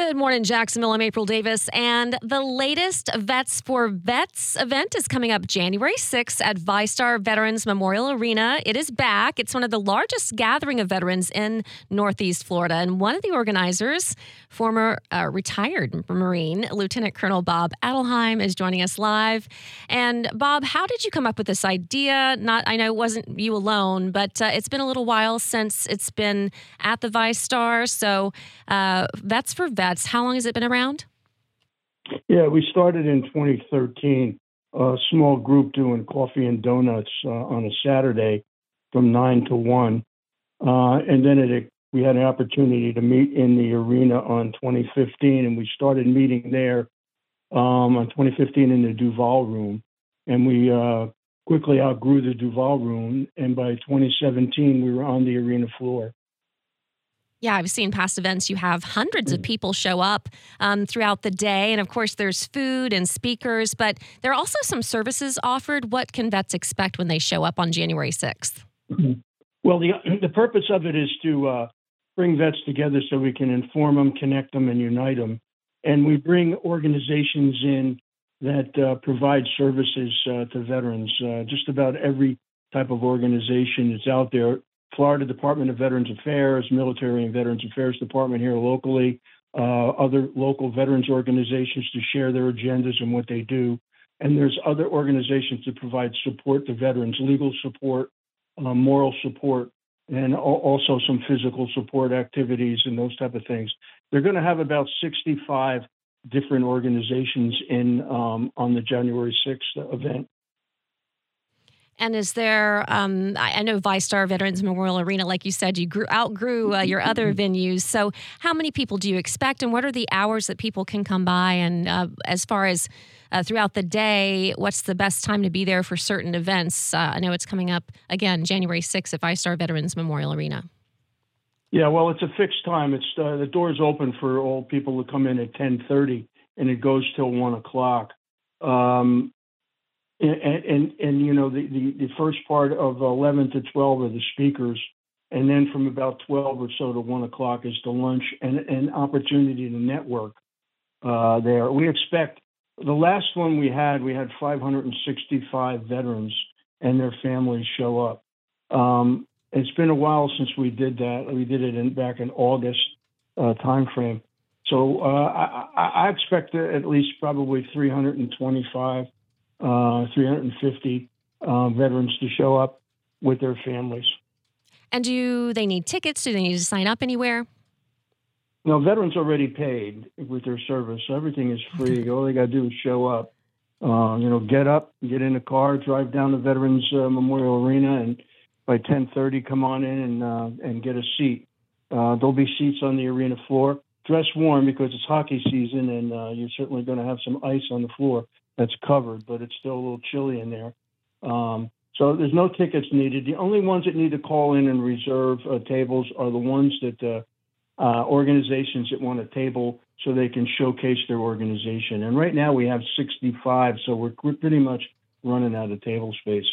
Good morning, Jacksonville. I'm April Davis, and the latest Vets for Vets event is coming up January 6th at VyStar Veterans Memorial Arena. It is back. It's one of the largest gathering of veterans in Northeast Florida, and one of the organizers, former uh, retired Marine Lieutenant Colonel Bob Adelhelm, is joining us live. And Bob, how did you come up with this idea? Not, I know it wasn't you alone, but uh, it's been a little while since it's been at the VyStar. So, uh, Vets for Vets how long has it been around? Yeah, we started in 2013. A small group doing coffee and donuts uh, on a Saturday from nine to one, uh, and then it, we had an opportunity to meet in the arena on 2015, and we started meeting there um, on 2015 in the Duval room, and we uh, quickly outgrew the Duval room, and by 2017 we were on the arena floor. Yeah, I've seen past events. You have hundreds of mm. people show up um, throughout the day. And of course, there's food and speakers, but there are also some services offered. What can vets expect when they show up on January 6th? Mm-hmm. Well, the, the purpose of it is to uh, bring vets together so we can inform them, connect them, and unite them. And we bring organizations in that uh, provide services uh, to veterans. Uh, just about every type of organization is out there Florida Department of Veterans Affairs, Military and Veterans Affairs Department here locally, uh, other local veterans organizations to share their agendas and what they do. And there's other organizations that provide support to veterans, legal support, uh, moral support, and also some physical support activities and those type of things. They're going to have about 65 different organizations in um, on the January 6th event. And is there, um, I, know VyStar Veterans Memorial Arena, like you said, you grew, outgrew uh, your other mm-hmm. venues. So, how many people do you expect, and what are the hours that people can come by? And uh, as far as uh, throughout the day, what's the best time to be there for certain events? Uh, I know it's coming up again January 6th at VyStar Veterans Memorial Arena. Yeah, well, it's a fixed time. It's uh, the doors open for all people to come in at 10:30, and it goes till one o'clock. Um, and, and, and you know the, the, the first part of 11 to 12 are the speakers. And then from about 12 or so to 1 o'clock is the lunch and an opportunity to network uh, there. We expect the last one we had we had 565 veterans and their families show up. Um, it's been a while since we did that. We did it in back in august uh, timeframe. So uh, I, I expect at least probably 325 uh, 350 uh, veterans to show up with their families. And do they need tickets? Do they need to sign up anywhere? No, veterans already paid with their service, everything is free. All they got to do is show up. Uh, you know, get up, get in a car, drive down to Veterans uh, Memorial Arena, and by 10:30, come on in and uh, and get a seat. Uh, there'll be seats on the arena floor. Dress warm because it's hockey season, and uh, you're certainly going to have some ice on the floor that's covered, but it's still a little chilly in there. Um, so there's no tickets needed. The only ones that need to call in and reserve uh, tables are the ones that uh, uh, organizations that want a table so they can showcase their organization. And right now we have 65, so we're, we're pretty much running out of table space.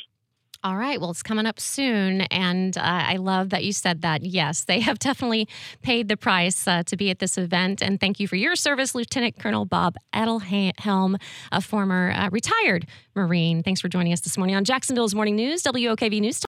All right. Well, it's coming up soon. And uh, I love that you said that. Yes, they have definitely paid the price uh, to be at this event. And thank you for your service, Lieutenant Colonel Bob Adelhelm, a former uh, retired Marine. Thanks for joining us this morning on Jacksonville's Morning News, WOKV News.